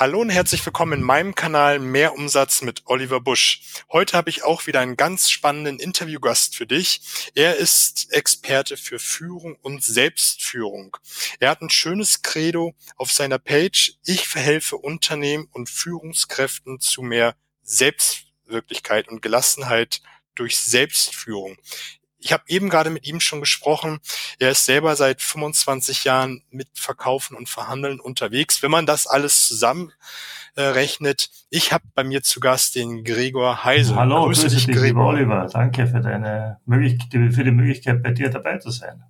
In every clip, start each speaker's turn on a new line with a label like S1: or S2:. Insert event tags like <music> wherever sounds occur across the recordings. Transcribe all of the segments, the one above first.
S1: Hallo und herzlich willkommen in meinem Kanal Mehr Umsatz mit Oliver Busch. Heute habe ich auch wieder einen ganz spannenden Interviewgast für dich. Er ist Experte für Führung und Selbstführung. Er hat ein schönes Credo auf seiner Page. Ich verhelfe Unternehmen und Führungskräften zu mehr Selbstwirklichkeit und Gelassenheit durch Selbstführung. Ich habe eben gerade mit ihm schon gesprochen. Er ist selber seit 25 Jahren mit Verkaufen und Verhandeln unterwegs. Wenn man das alles zusammen äh, ich habe bei mir zu Gast den Gregor Heise.
S2: Hallo, grüße, grüße dich, Gregor. Oliver. Danke für deine Möglichkeit, für die Möglichkeit, bei dir dabei zu sein.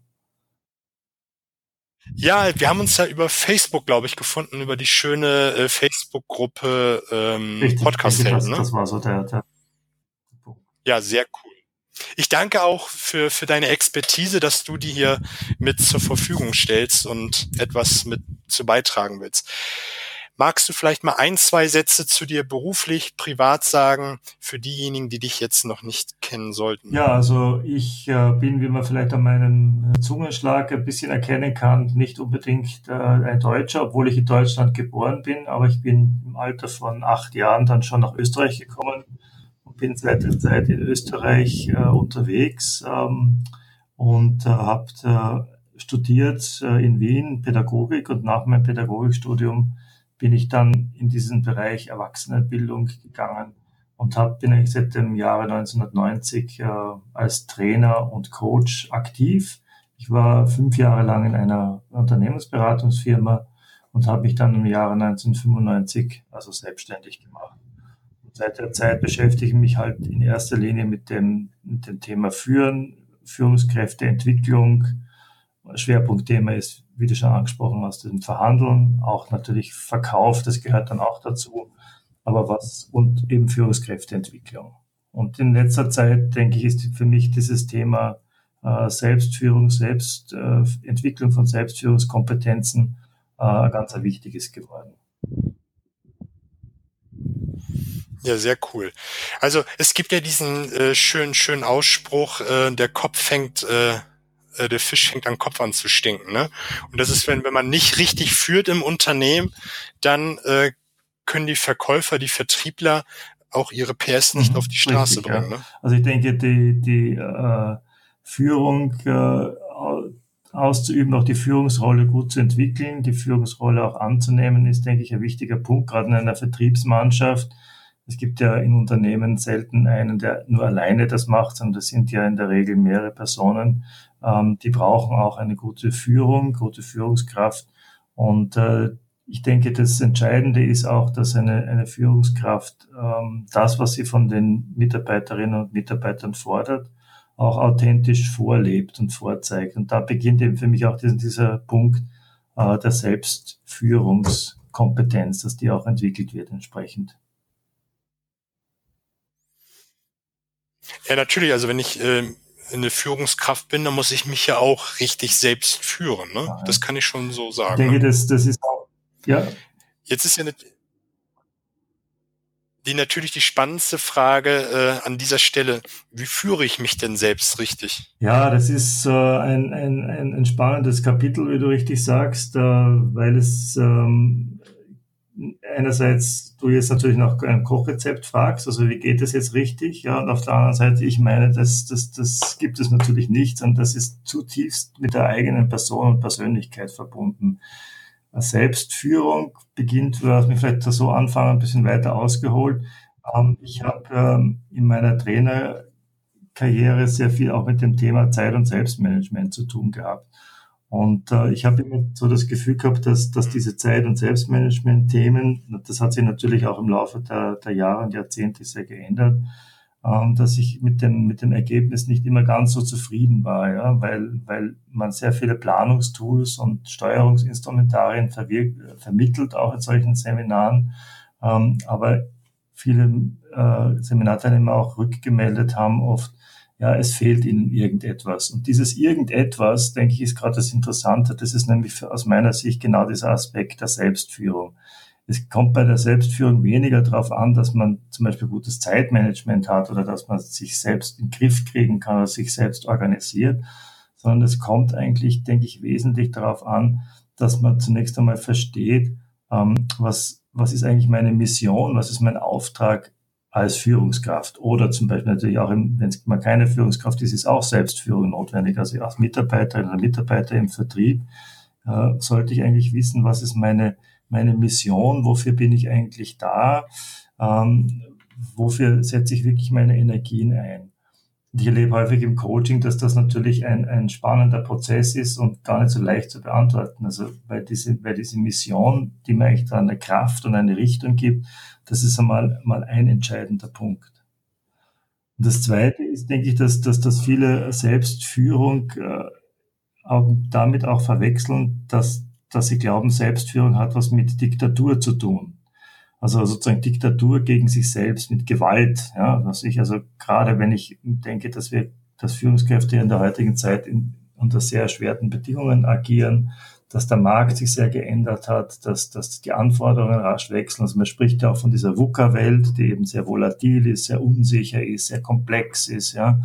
S1: Ja, wir haben uns ja über Facebook, glaube ich, gefunden, über die schöne äh, Facebook-Gruppe ähm, Podcast.
S2: Das, ne? das war so der, der
S1: Ja, sehr cool. Ich danke auch für, für deine Expertise, dass du die hier mit zur Verfügung stellst und etwas mit zu beitragen willst. Magst du vielleicht mal ein, zwei Sätze zu dir beruflich, privat sagen, für diejenigen, die dich jetzt noch nicht kennen sollten?
S2: Ja, also ich äh, bin, wie man vielleicht an meinem Zungenschlag ein bisschen erkennen kann, nicht unbedingt äh, ein Deutscher, obwohl ich in Deutschland geboren bin, aber ich bin im Alter von acht Jahren dann schon nach Österreich gekommen bin seit der Zeit in Österreich äh, unterwegs ähm, und äh, habe studiert äh, in Wien Pädagogik und nach meinem Pädagogikstudium bin ich dann in diesen Bereich Erwachsenenbildung gegangen und hab, bin eigentlich seit dem Jahre 1990 äh, als Trainer und Coach aktiv. Ich war fünf Jahre lang in einer Unternehmensberatungsfirma und habe mich dann im Jahre 1995 also selbstständig gemacht seit der Zeit beschäftige ich mich halt in erster Linie mit dem, mit dem Thema Führen, Führungskräfteentwicklung. Schwerpunktthema ist, wie du schon angesprochen hast, dem Verhandeln, auch natürlich Verkauf, das gehört dann auch dazu, aber was und eben Führungskräfteentwicklung. Und in letzter Zeit, denke ich, ist für mich dieses Thema äh, Selbstführung, Selbstentwicklung äh, von Selbstführungskompetenzen äh, ganz ein wichtiges geworden.
S1: Ja, sehr cool. Also es gibt ja diesen äh, schönen, schönen Ausspruch, äh, der Kopf fängt, äh, äh, der Fisch fängt am Kopf an zu stinken. Ne? Und das ist, wenn, wenn man nicht richtig führt im Unternehmen, dann äh, können die Verkäufer, die Vertriebler auch ihre PS nicht mhm, auf die Straße richtig, bringen. Ja. Ne?
S2: Also ich denke, die, die äh, Führung äh, auszuüben, auch die Führungsrolle gut zu entwickeln, die Führungsrolle auch anzunehmen, ist, denke ich, ein wichtiger Punkt, gerade in einer Vertriebsmannschaft es gibt ja in Unternehmen selten einen, der nur alleine das macht, sondern das sind ja in der Regel mehrere Personen. Ähm, die brauchen auch eine gute Führung, gute Führungskraft. Und äh, ich denke, das Entscheidende ist auch, dass eine, eine Führungskraft ähm, das, was sie von den Mitarbeiterinnen und Mitarbeitern fordert, auch authentisch vorlebt und vorzeigt. Und da beginnt eben für mich auch dieser, dieser Punkt äh, der Selbstführungskompetenz, dass die auch entwickelt wird entsprechend.
S1: Ja, natürlich. Also wenn ich äh, eine Führungskraft bin, dann muss ich mich ja auch richtig selbst führen. Ne? Das kann ich schon so sagen.
S2: Ich denke, das, das ist auch, ja.
S1: Jetzt ist ja eine, die natürlich die spannendste Frage äh, an dieser Stelle. Wie führe ich mich denn selbst richtig?
S2: Ja, das ist äh, ein, ein, ein, ein spannendes Kapitel, wie du richtig sagst, äh, weil es ähm, einerseits du jetzt natürlich nach einem Kochrezept fragst, also wie geht das jetzt richtig? Ja, und auf der anderen Seite, ich meine, das, das, das gibt es natürlich nicht, und das ist zutiefst mit der eigenen Person und Persönlichkeit verbunden. Selbstführung beginnt, du hast mich vielleicht so anfangen, ein bisschen weiter ausgeholt. Ähm, ich habe ähm, in meiner Trainerkarriere sehr viel auch mit dem Thema Zeit- und Selbstmanagement zu tun gehabt. Und äh, ich habe immer so das Gefühl gehabt, dass, dass diese Zeit- und Selbstmanagement-Themen, das hat sich natürlich auch im Laufe der, der Jahre und Jahrzehnte sehr geändert, ähm, dass ich mit dem, mit dem Ergebnis nicht immer ganz so zufrieden war, ja, weil, weil man sehr viele Planungstools und Steuerungsinstrumentarien vermittelt, auch in solchen Seminaren. Ähm, aber viele äh, Seminarteilnehmer auch rückgemeldet haben oft, ja, es fehlt ihnen irgendetwas. Und dieses irgendetwas, denke ich, ist gerade das Interessante. Das ist nämlich aus meiner Sicht genau dieser Aspekt der Selbstführung. Es kommt bei der Selbstführung weniger darauf an, dass man zum Beispiel gutes Zeitmanagement hat oder dass man sich selbst in den Griff kriegen kann oder sich selbst organisiert, sondern es kommt eigentlich, denke ich, wesentlich darauf an, dass man zunächst einmal versteht, ähm, was was ist eigentlich meine Mission, was ist mein Auftrag als Führungskraft oder zum Beispiel natürlich auch, wenn es mal keine Führungskraft ist, ist auch Selbstführung notwendig. Also als Mitarbeiterin oder Mitarbeiter im Vertrieb äh, sollte ich eigentlich wissen, was ist meine, meine Mission, wofür bin ich eigentlich da, ähm, wofür setze ich wirklich meine Energien ein. Ich erlebe häufig im Coaching, dass das natürlich ein, ein spannender Prozess ist und gar nicht so leicht zu beantworten. Also weil diese, weil diese Mission, die mir echt eine Kraft und eine Richtung gibt, das ist einmal mal ein entscheidender Punkt. Und das Zweite ist, denke ich, dass, dass, dass viele Selbstführung äh, damit auch verwechseln, dass, dass sie glauben, Selbstführung hat was mit Diktatur zu tun. Also sozusagen Diktatur gegen sich selbst mit Gewalt. Ja, was ich also gerade, wenn ich denke, dass wir, dass Führungskräfte in der heutigen Zeit in, unter sehr erschwerten Bedingungen agieren, dass der Markt sich sehr geändert hat, dass, dass die Anforderungen rasch wechseln. Also man spricht ja auch von dieser VUCA-Welt, die eben sehr volatil ist, sehr unsicher ist, sehr komplex ist, ja,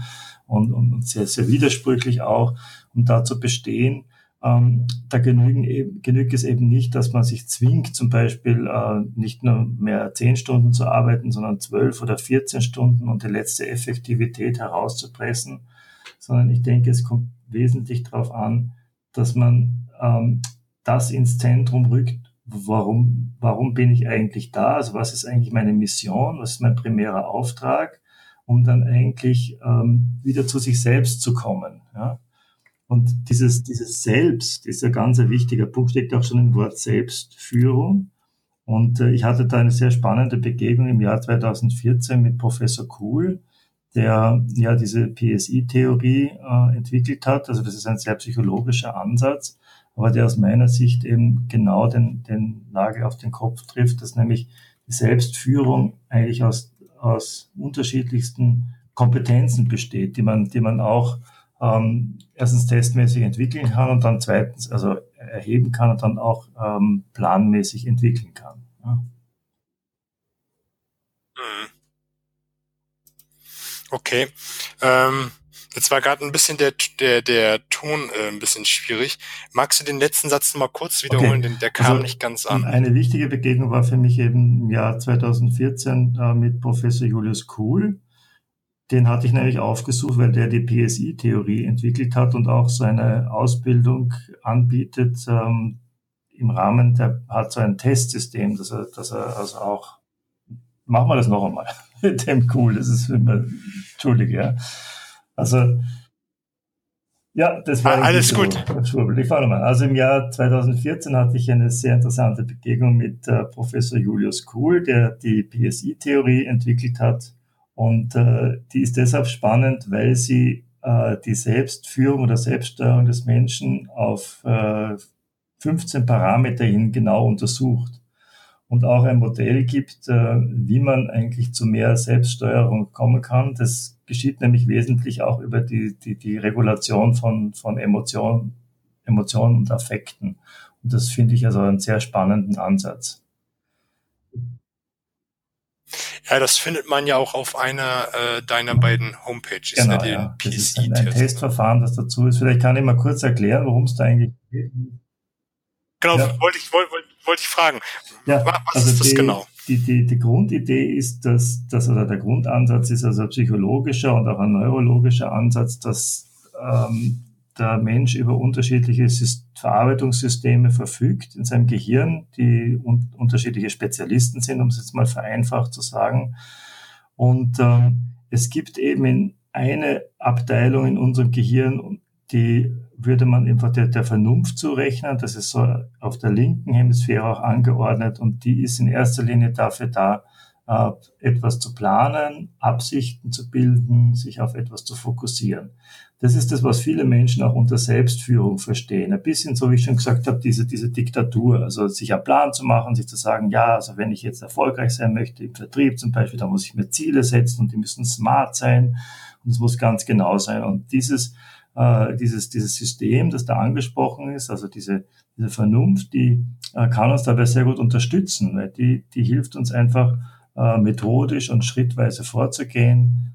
S2: und, und sehr, sehr widersprüchlich auch. Um da zu bestehen, ähm, da eben, genügt es eben nicht, dass man sich zwingt, zum Beispiel äh, nicht nur mehr zehn Stunden zu arbeiten, sondern zwölf oder vierzehn Stunden und die letzte Effektivität herauszupressen, sondern ich denke, es kommt wesentlich darauf an, dass man ähm, das ins Zentrum rückt, warum, warum bin ich eigentlich da, also was ist eigentlich meine Mission, was ist mein primärer Auftrag, um dann eigentlich ähm, wieder zu sich selbst zu kommen. Ja? Und dieses, dieses Selbst ist ein ganz wichtiger Punkt, steckt auch schon im Wort Selbstführung. Und äh, ich hatte da eine sehr spannende Begegnung im Jahr 2014 mit Professor Kuhl, der ja diese PSI-Theorie äh, entwickelt hat. Also das ist ein sehr psychologischer Ansatz, aber der aus meiner Sicht eben genau den, den Nagel auf den Kopf trifft, dass nämlich die Selbstführung eigentlich aus, aus unterschiedlichsten Kompetenzen besteht, die man, die man auch ähm, erstens testmäßig entwickeln kann und dann zweitens also erheben kann und dann auch ähm, planmäßig entwickeln kann. Ja.
S1: Mhm. Okay. Ähm, jetzt war gerade ein bisschen der, der, der Ton äh, ein bisschen schwierig. Magst du den letzten Satz noch mal kurz wiederholen? Okay. Denn der kam also, nicht ganz an.
S2: Eine wichtige Begegnung war für mich eben im Jahr 2014 äh, mit Professor Julius Kuhl. Den hatte ich nämlich aufgesucht, weil der die PSI-Theorie entwickelt hat und auch seine Ausbildung anbietet. Ähm, Im Rahmen, der hat so ein Testsystem, dass er, dass er also auch, machen wir das noch einmal, <laughs> mit dem cool, das ist immer, entschuldige, ja. Also, ja, das war
S1: ah, alles so, gut.
S2: Ich fahre nochmal. Also im Jahr 2014 hatte ich eine sehr interessante Begegnung mit äh, Professor Julius Kuhl, der die PSI-Theorie entwickelt hat und äh, die ist deshalb spannend, weil sie äh, die Selbstführung oder Selbststeuerung des Menschen auf äh, 15 Parameter hin genau untersucht und auch ein Modell gibt, äh, wie man eigentlich zu mehr Selbststeuerung kommen kann. Das geschieht nämlich wesentlich auch über die, die, die Regulation von, von Emotionen, Emotionen und Affekten. Und das finde ich also einen sehr spannenden Ansatz.
S1: Ja, das findet man ja auch auf einer äh, deiner beiden Homepages.
S2: Genau, ne, ja. Das ist ein, ein Testverfahren, das dazu ist. Vielleicht kann ich mal kurz erklären, worum es da eigentlich geht.
S1: Genau, ja. wollte ich, wollte, wollte ich fragen.
S2: Ja, Was also ist das die, genau? Die, die, die Grundidee ist, dass, dass oder der Grundansatz ist also ein psychologischer und auch ein neurologischer Ansatz, dass ähm, der Mensch über unterschiedliche Verarbeitungssysteme verfügt in seinem Gehirn, die un unterschiedliche Spezialisten sind, um es jetzt mal vereinfacht zu sagen. Und ähm, es gibt eben eine Abteilung in unserem Gehirn, die würde man einfach der, der Vernunft zurechnen. Das ist so auf der linken Hemisphäre auch angeordnet und die ist in erster Linie dafür da, äh, etwas zu planen, Absichten zu bilden, sich auf etwas zu fokussieren. Das ist das, was viele Menschen auch unter Selbstführung verstehen. Ein bisschen, so wie ich schon gesagt habe, diese, diese Diktatur. Also sich einen Plan zu machen, sich zu sagen, ja, also wenn ich jetzt erfolgreich sein möchte im Vertrieb zum Beispiel, dann muss ich mir Ziele setzen und die müssen smart sein und es muss ganz genau sein. Und dieses, äh, dieses, dieses System, das da angesprochen ist, also diese, diese Vernunft, die äh, kann uns dabei sehr gut unterstützen, weil die, die hilft uns einfach methodisch und schrittweise vorzugehen,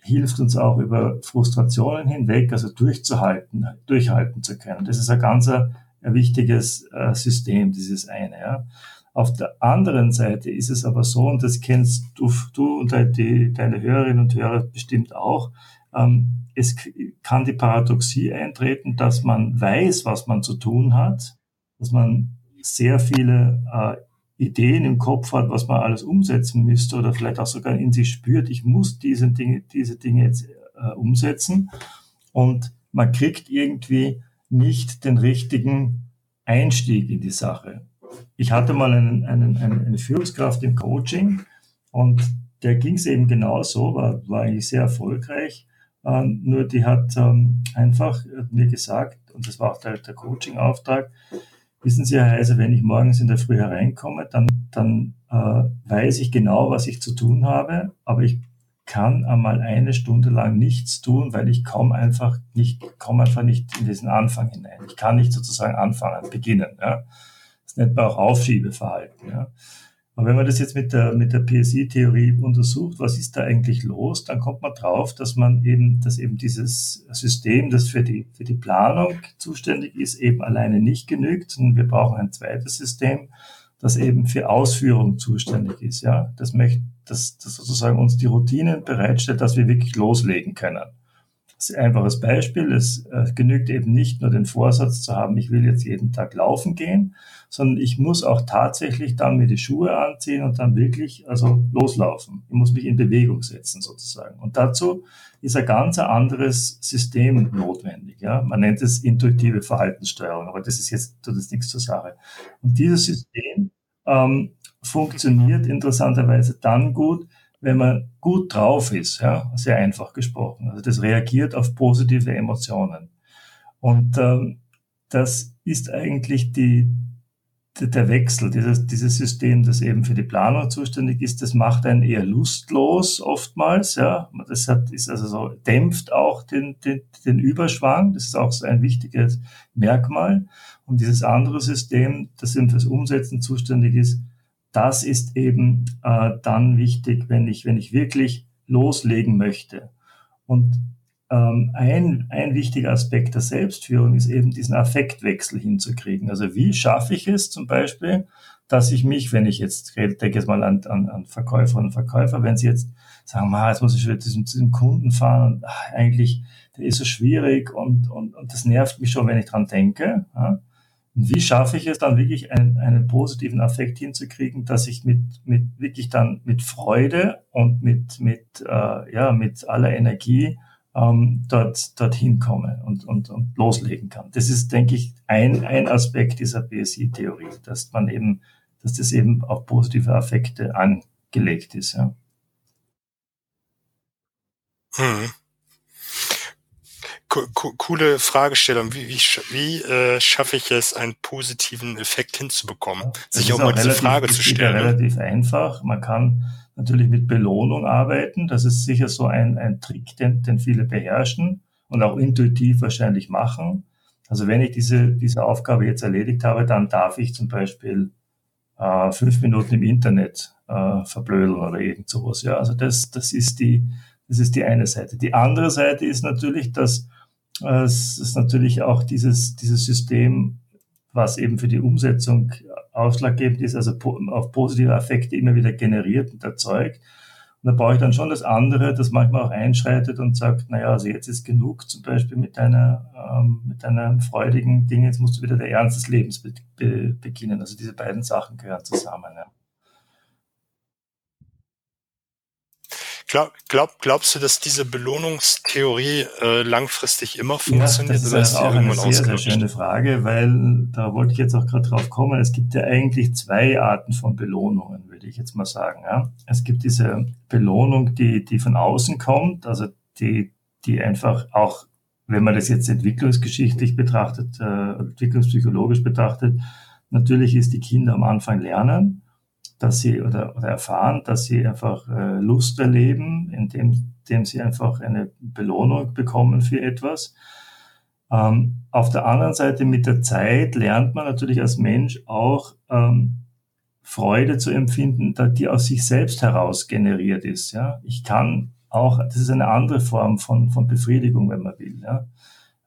S2: hilft uns auch über Frustrationen hinweg, also durchzuhalten, durchhalten zu können. Das ist ein ganz ein, ein wichtiges äh, System, dieses eine. Ja. Auf der anderen Seite ist es aber so, und das kennst du, du und die, deine Hörerinnen und Hörer bestimmt auch, ähm, es kann die Paradoxie eintreten, dass man weiß, was man zu tun hat, dass man sehr viele äh, Ideen im Kopf hat, was man alles umsetzen müsste oder vielleicht auch sogar in sich spürt, ich muss diese Dinge, diese Dinge jetzt äh, umsetzen und man kriegt irgendwie nicht den richtigen Einstieg in die Sache. Ich hatte mal einen, einen, einen, eine Führungskraft im Coaching und der ging es eben genauso, war, war eigentlich sehr erfolgreich. Äh, nur die hat ähm, einfach mir gesagt, und das war auch der, der Coaching-Auftrag, wissen Sie, Herr Heiser, wenn ich morgens in der Früh hereinkomme, dann, dann äh, weiß ich genau, was ich zu tun habe, aber ich kann einmal eine Stunde lang nichts tun, weil ich komme einfach nicht, komme einfach nicht in diesen Anfang hinein. Ich kann nicht sozusagen anfangen, beginnen. Ja. Das nennt man auch Aufschiebeverhalten. Ja. Aber wenn man das jetzt mit der, mit der PSI-Theorie untersucht, was ist da eigentlich los, dann kommt man drauf, dass man eben, dass eben dieses System, das für die, für die Planung zuständig ist, eben alleine nicht genügt, sondern wir brauchen ein zweites System, das eben für Ausführung zuständig ist, ja. Das möchte, das, das sozusagen uns die Routinen bereitstellt, dass wir wirklich loslegen können. Ein einfaches Beispiel. Es äh, genügt eben nicht nur den Vorsatz zu haben, ich will jetzt jeden Tag laufen gehen, sondern ich muss auch tatsächlich dann mir die Schuhe anziehen und dann wirklich also loslaufen. Ich muss mich in Bewegung setzen sozusagen. Und dazu ist ein ganz anderes System notwendig. Ja? Man nennt es intuitive Verhaltenssteuerung, aber das ist jetzt tut das nichts zur Sache. Und dieses System ähm, funktioniert interessanterweise dann gut, wenn man gut drauf ist, ja, sehr einfach gesprochen. Also das reagiert auf positive Emotionen. Und ähm, das ist eigentlich die, der Wechsel, dieses, dieses System, das eben für die Planung zuständig ist, das macht einen eher lustlos oftmals, ja. Das hat, ist also so, dämpft auch den, den, den Überschwang. Das ist auch so ein wichtiges Merkmal. Und dieses andere System, das eben fürs Umsetzen zuständig ist, das ist eben äh, dann wichtig, wenn ich, wenn ich wirklich loslegen möchte. Und ähm, ein, ein wichtiger Aspekt der Selbstführung ist eben diesen Affektwechsel hinzukriegen. Also wie schaffe ich es zum Beispiel, dass ich mich, wenn ich jetzt rede, denke jetzt mal an, an, an Verkäufer und Verkäufer, wenn sie jetzt sagen, ma, jetzt muss ich wieder zu diesem, zu diesem Kunden fahren und ach, eigentlich, der ist so schwierig und, und, und das nervt mich schon, wenn ich dran denke. Ja? Und wie schaffe ich es dann wirklich einen, einen positiven Affekt hinzukriegen, dass ich mit, mit wirklich dann mit Freude und mit, mit, äh, ja, mit aller Energie ähm, dort, dorthin komme und, und, und loslegen kann. Das ist, denke ich, ein, ein Aspekt dieser BSI-Theorie, dass man eben, dass das eben auf positive Affekte angelegt ist. Ja.
S1: Hm co coole Fragestellung. Wie, wie, wie äh, schaffe ich es, einen positiven Effekt hinzubekommen?
S2: Das sich auch mal diese Frage zu stellen. Ja ne? relativ einfach. Man kann natürlich mit Belohnung arbeiten. Das ist sicher so ein, ein Trick, den, den viele beherrschen und auch intuitiv wahrscheinlich machen. Also wenn ich diese, diese Aufgabe jetzt erledigt habe, dann darf ich zum Beispiel äh, fünf Minuten im Internet äh, verblödeln oder irgend sowas. Ja, also das, das ist die, das ist die eine Seite. Die andere Seite ist natürlich, dass es ist natürlich auch dieses, dieses System, was eben für die Umsetzung ausschlaggebend ist, also auf positive Effekte immer wieder generiert und erzeugt. Und da brauche ich dann schon das andere, das manchmal auch einschreitet und sagt, naja, also jetzt ist genug, zum Beispiel mit deiner, ähm, mit deiner freudigen Dinge, jetzt musst du wieder der Ernst des Lebens be be beginnen. Also diese beiden Sachen gehören zusammen. Ja.
S1: Glaub, glaub, glaubst du, dass diese Belohnungstheorie äh, langfristig immer funktioniert?
S2: Ja, das ist auch eine sehr, sehr schöne Frage, weil da wollte ich jetzt auch gerade drauf kommen. Es gibt ja eigentlich zwei Arten von Belohnungen, würde ich jetzt mal sagen. Ja? Es gibt diese Belohnung, die, die von außen kommt, also die, die einfach auch, wenn man das jetzt entwicklungsgeschichtlich betrachtet, äh, entwicklungspsychologisch betrachtet, natürlich ist die Kinder am Anfang lernen dass sie oder, oder erfahren, dass sie einfach äh, Lust erleben, indem, indem sie einfach eine Belohnung bekommen für etwas. Ähm, auf der anderen Seite mit der Zeit lernt man natürlich als Mensch auch ähm, Freude zu empfinden, die aus sich selbst heraus generiert ist. Ja, ich kann auch, das ist eine andere Form von, von Befriedigung, wenn man will. Ja.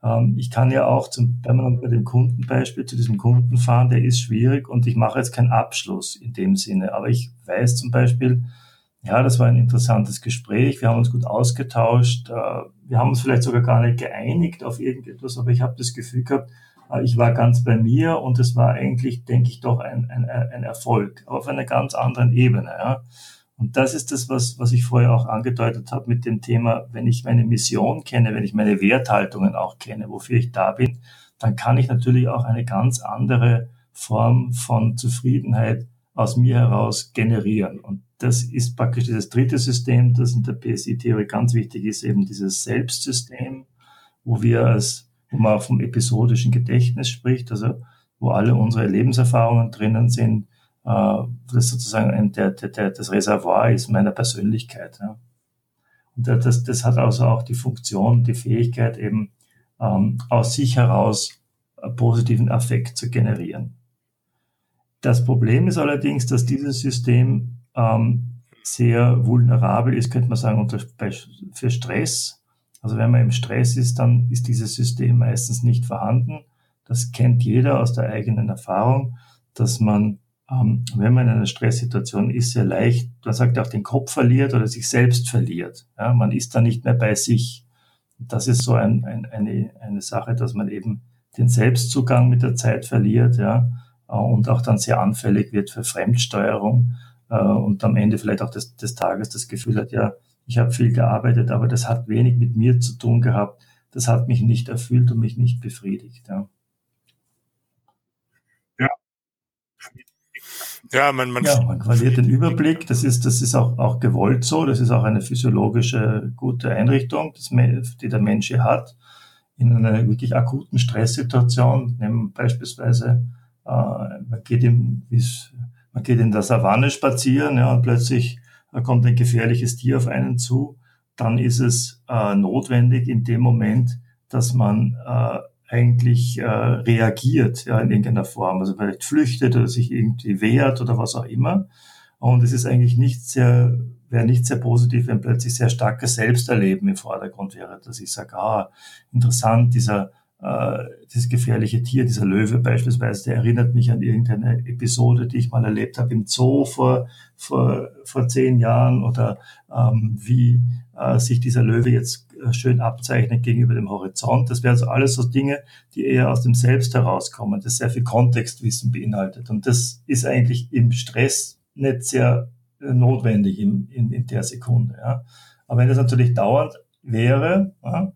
S2: Ähm, ich kann ja auch zum, wenn man bei dem Kundenbeispiel zu diesem Kunden fahren, der ist schwierig und ich mache jetzt keinen Abschluss in dem Sinne. Aber ich weiß zum Beispiel, ja, das war ein interessantes Gespräch. Wir haben uns gut ausgetauscht. Äh, wir haben uns vielleicht sogar gar nicht geeinigt auf irgendetwas, aber ich habe das Gefühl gehabt, äh, ich war ganz bei mir und es war eigentlich, denke ich, doch ein, ein, ein Erfolg, auf einer ganz anderen Ebene. Ja. Und das ist das, was, was ich vorher auch angedeutet habe mit dem Thema, wenn ich meine Mission kenne, wenn ich meine Werthaltungen auch kenne, wofür ich da bin, dann kann ich natürlich auch eine ganz andere Form von Zufriedenheit aus mir heraus generieren. Und das ist praktisch dieses dritte System, das in der PSI-Theorie ganz wichtig ist, eben dieses Selbstsystem, wo wir als, wo man auch vom episodischen Gedächtnis spricht, also wo alle unsere Lebenserfahrungen drinnen sind, das sozusagen ein, der, der, das Reservoir ist meiner Persönlichkeit. Ja. Und das, das hat also auch die Funktion, die Fähigkeit eben ähm, aus sich heraus positiven Affekt zu generieren. Das Problem ist allerdings, dass dieses System ähm, sehr vulnerabel ist, könnte man sagen, unter, für Stress. Also wenn man im Stress ist, dann ist dieses System meistens nicht vorhanden. Das kennt jeder aus der eigenen Erfahrung, dass man, ähm, wenn man in einer Stresssituation ist, sehr leicht, man sagt auch, den Kopf verliert oder sich selbst verliert. Ja, man ist da nicht mehr bei sich. Das ist so ein, ein, eine, eine Sache, dass man eben den Selbstzugang mit der Zeit verliert. Ja äh, und auch dann sehr anfällig wird für Fremdsteuerung äh, und am Ende vielleicht auch des, des Tages das Gefühl hat, ja, ich habe viel gearbeitet, aber das hat wenig mit mir zu tun gehabt. Das hat mich nicht erfüllt und mich nicht befriedigt.
S1: Ja. Ja, man, man,
S2: ja, man verliert den Überblick. Das ist, das ist auch, auch gewollt so. Das ist auch eine physiologische gute Einrichtung, das, die der Mensch hier hat. In einer wirklich akuten Stresssituation, nehmen beispielsweise äh, man, geht im, man geht in der Savanne spazieren ja, und plötzlich äh, kommt ein gefährliches Tier auf einen zu. Dann ist es äh, notwendig in dem Moment, dass man äh, eigentlich äh, reagiert ja, in irgendeiner Form, also vielleicht flüchtet oder sich irgendwie wehrt oder was auch immer. Und es ist eigentlich nicht sehr, wäre nicht sehr positiv, wenn plötzlich sehr starkes Selbsterleben im Vordergrund wäre, dass ich sage, ah, interessant, dieser äh, das gefährliche Tier, dieser Löwe beispielsweise, der erinnert mich an irgendeine Episode, die ich mal erlebt habe im Zoo vor, vor, vor zehn Jahren oder ähm, wie äh, sich dieser Löwe jetzt äh, schön abzeichnet gegenüber dem Horizont. Das wären also alles so Dinge, die eher aus dem Selbst herauskommen, das sehr viel Kontextwissen beinhaltet. Und das ist eigentlich im Stress nicht sehr äh, notwendig in, in, in der Sekunde. Ja. Aber wenn das natürlich dauernd wäre, ja,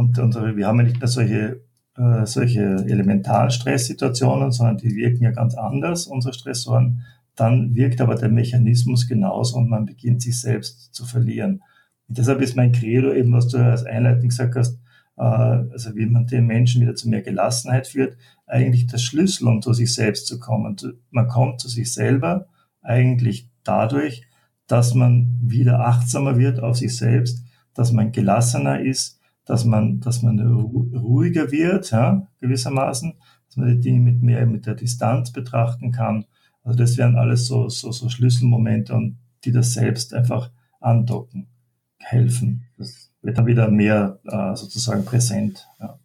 S2: und unsere, wir haben ja nicht mehr solche, äh, solche elementaren Stresssituationen, sondern die wirken ja ganz anders, unsere Stressoren. Dann wirkt aber der Mechanismus genauso und man beginnt sich selbst zu verlieren. Und deshalb ist mein Credo eben, was du als Einleitung gesagt hast, äh, also wie man den Menschen wieder zu mehr Gelassenheit führt, eigentlich der Schlüssel, um zu sich selbst zu kommen. Man kommt zu sich selber eigentlich dadurch, dass man wieder achtsamer wird auf sich selbst, dass man gelassener ist, dass man, dass man ruhiger wird, ja, gewissermaßen, dass man die Dinge mit mehr, mit der Distanz betrachten kann. Also das wären alles so, so, so Schlüsselmomente und die das selbst einfach andocken, helfen. Das wird dann wieder mehr äh, sozusagen präsent. Ja.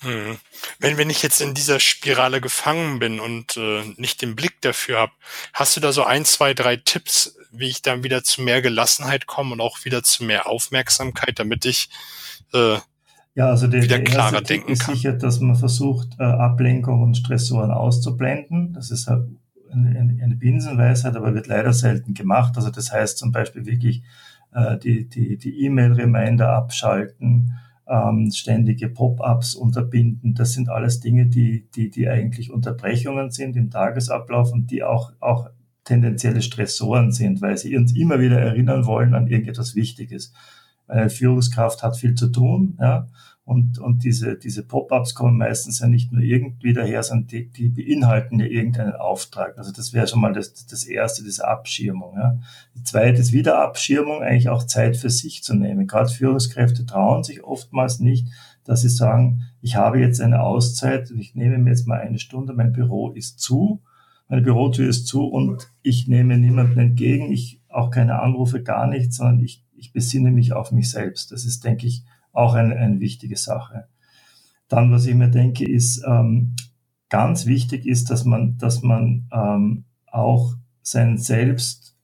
S1: Hm. Wenn, wenn ich jetzt in dieser Spirale gefangen bin und äh, nicht den Blick dafür habe, hast du da so ein, zwei, drei Tipps, wie ich dann wieder zu mehr Gelassenheit komme und auch wieder zu mehr Aufmerksamkeit, damit ich äh,
S2: ja, also der, wieder der klarer erste denken ist kann. sicher, dass man versucht, äh, Ablenkung und Stressoren auszublenden. Das ist eine, eine, eine Binsenweisheit, aber wird leider selten gemacht. Also das heißt zum Beispiel wirklich äh, die die die E-Mail-Reminder abschalten, ähm, ständige Pop-ups unterbinden. Das sind alles Dinge, die, die, die eigentlich Unterbrechungen sind im Tagesablauf und die auch, auch tendenzielle Stressoren sind, weil sie uns immer wieder erinnern wollen an irgendetwas Wichtiges. Eine Führungskraft hat viel zu tun, ja, und, und diese, diese Pop-ups kommen meistens ja nicht nur irgendwie daher, sondern die, die beinhalten ja irgendeinen Auftrag. Also das wäre schon mal das, das erste, diese Abschirmung. Ja. Die zweite ist wieder Abschirmung, eigentlich auch Zeit für sich zu nehmen. Gerade Führungskräfte trauen sich oftmals nicht, dass sie sagen, ich habe jetzt eine Auszeit, ich nehme mir jetzt mal eine Stunde, mein Büro ist zu, meine Bürotür ist zu und ich nehme niemanden entgegen, ich auch keine Anrufe, gar nichts, sondern ich ich besinne mich auf mich selbst. Das ist, denke ich, auch eine, eine wichtige Sache. Dann, was ich mir denke, ist, ähm, ganz wichtig ist, dass man, dass man ähm, auch sein Selbst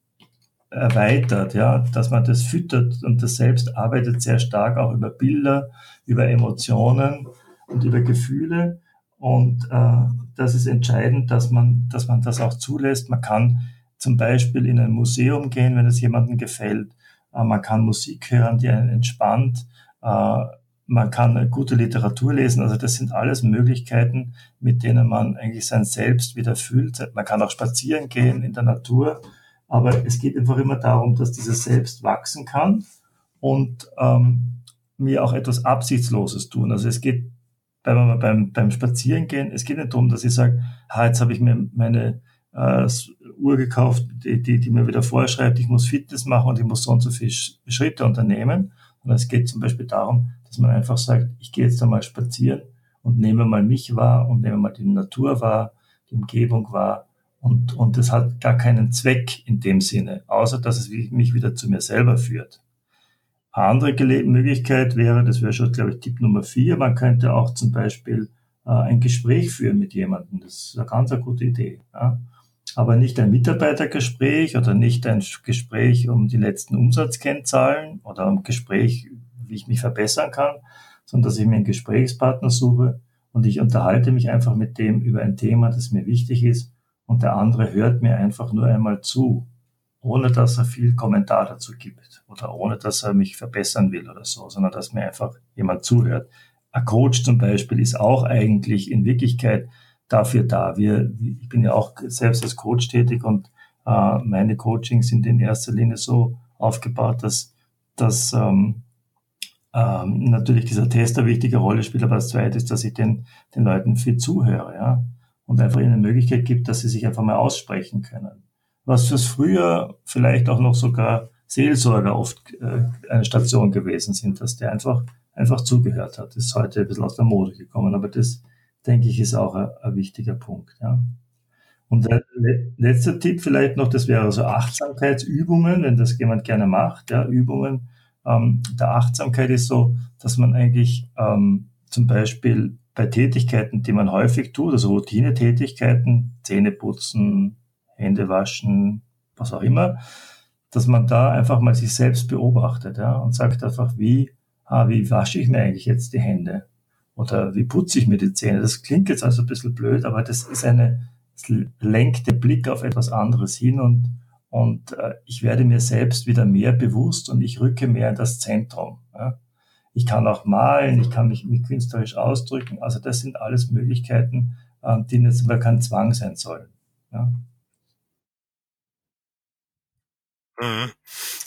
S2: erweitert, ja, dass man das füttert und das Selbst arbeitet sehr stark auch über Bilder, über Emotionen und über Gefühle. Und äh, das ist entscheidend, dass man, dass man das auch zulässt. Man kann zum Beispiel in ein Museum gehen, wenn es jemandem gefällt. Äh, man kann Musik hören, die einen entspannt. Äh, man kann gute Literatur lesen. Also das sind alles Möglichkeiten, mit denen man eigentlich sein Selbst wieder fühlt. Man kann auch spazieren gehen in der Natur. Aber es geht einfach immer darum, dass dieses Selbst wachsen kann und ähm, mir auch etwas Absichtsloses tun. Also es geht beim, beim, beim Spazierengehen, es geht nicht darum, dass ich sage, ha, jetzt habe ich mir meine äh, Uhr gekauft, die, die, die mir wieder vorschreibt, ich muss Fitness machen und ich muss so und so viele Schritte unternehmen. Und es geht zum Beispiel darum, dass man einfach sagt, ich gehe jetzt einmal spazieren und nehme mal mich wahr und nehme mal die Natur wahr, die Umgebung wahr. Und, und es hat gar keinen Zweck in dem Sinne, außer dass es mich wieder zu mir selber führt. Eine andere Möglichkeit wäre, das wäre schon, glaube ich, Tipp Nummer vier, man könnte auch zum Beispiel äh, ein Gespräch führen mit jemandem. Das ist eine ganz eine gute Idee. Ja? Aber nicht ein Mitarbeitergespräch oder nicht ein Gespräch um die letzten Umsatzkennzahlen oder ein Gespräch, wie ich mich verbessern kann, sondern dass ich mir einen Gesprächspartner suche und ich unterhalte mich einfach mit dem über ein Thema, das mir wichtig ist und der andere hört mir einfach nur einmal zu ohne dass er viel Kommentar dazu gibt oder ohne dass er mich verbessern will oder so, sondern dass mir einfach jemand zuhört. Ein Coach zum Beispiel ist auch eigentlich in Wirklichkeit dafür da. Wir, ich bin ja auch selbst als Coach tätig und äh, meine Coachings sind in erster Linie so aufgebaut, dass, dass ähm, ähm, natürlich dieser Test eine wichtige Rolle spielt, aber das Zweite ist, dass ich den, den Leuten viel zuhöre ja? und einfach ihnen eine Möglichkeit gibt, dass sie sich einfach mal aussprechen können was fürs Früher vielleicht auch noch sogar Seelsorger oft äh, eine Station gewesen sind, dass der einfach, einfach zugehört hat. Das ist heute ein bisschen aus der Mode gekommen, aber das, denke ich, ist auch ein, ein wichtiger Punkt. Ja. Und der letzte Tipp vielleicht noch, das wäre so Achtsamkeitsübungen, wenn das jemand gerne macht. Ja, Übungen ähm, der Achtsamkeit ist so, dass man eigentlich ähm, zum Beispiel bei Tätigkeiten, die man häufig tut, also Routinetätigkeiten, Zähne putzen, Hände waschen, was auch immer, dass man da einfach mal sich selbst beobachtet ja, und sagt einfach, wie, ah, wie wasche ich mir eigentlich jetzt die Hände? Oder wie putze ich mir die Zähne? Das klingt jetzt also ein bisschen blöd, aber das ist eine, das lenkt den Blick auf etwas anderes hin und, und äh, ich werde mir selbst wieder mehr bewusst und ich rücke mehr in das Zentrum. Ja. Ich kann auch malen, ich kann mich, mich künstlerisch ausdrücken. Also das sind alles Möglichkeiten, äh, die jetzt aber kein Zwang sein sollen. Ja.
S1: Mhm.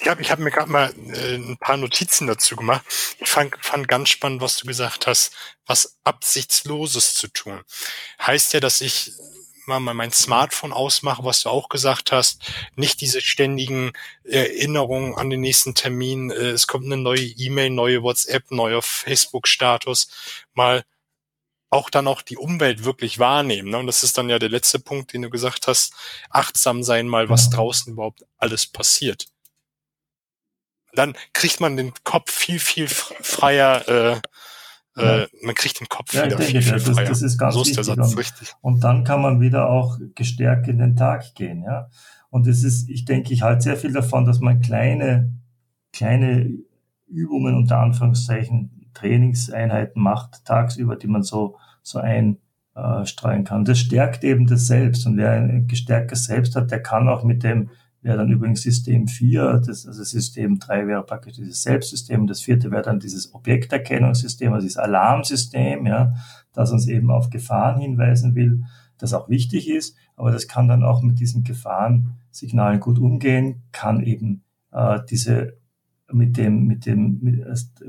S1: Ich habe ich hab mir gerade mal äh, ein paar Notizen dazu gemacht. Ich fand, fand ganz spannend, was du gesagt hast, was Absichtsloses zu tun. Heißt ja, dass ich mal mein Smartphone ausmache, was du auch gesagt hast, nicht diese ständigen Erinnerungen an den nächsten Termin, äh, es kommt eine neue E-Mail, neue WhatsApp, neuer Facebook-Status, mal auch dann auch die Umwelt wirklich wahrnehmen. Ne? Und das ist dann ja der letzte Punkt, den du gesagt hast, achtsam sein mal, was ja. draußen überhaupt alles passiert. Dann kriegt man den Kopf viel, viel freier, äh, äh ja. äh, man kriegt den Kopf ja, wieder denke, viel, viel
S2: das, freier. Das ist ganz so ist der Satz, und, richtig. Und dann kann man wieder auch gestärkt in den Tag gehen, ja. Und es ist, ich denke, ich halte sehr viel davon, dass man kleine, kleine Übungen unter Anführungszeichen Trainingseinheiten macht tagsüber, die man so, so einstreuen kann. Das stärkt eben das Selbst. Und wer ein gestärktes Selbst hat, der kann auch mit dem, wäre dann übrigens System 4, das, also System 3 wäre praktisch dieses Selbstsystem, das vierte wäre dann dieses Objekterkennungssystem, also dieses Alarmsystem, ja, das uns eben auf Gefahren hinweisen will, das auch wichtig ist, aber das kann dann auch mit diesen Gefahrensignalen gut umgehen, kann eben äh, diese mit dem, mit dem mit,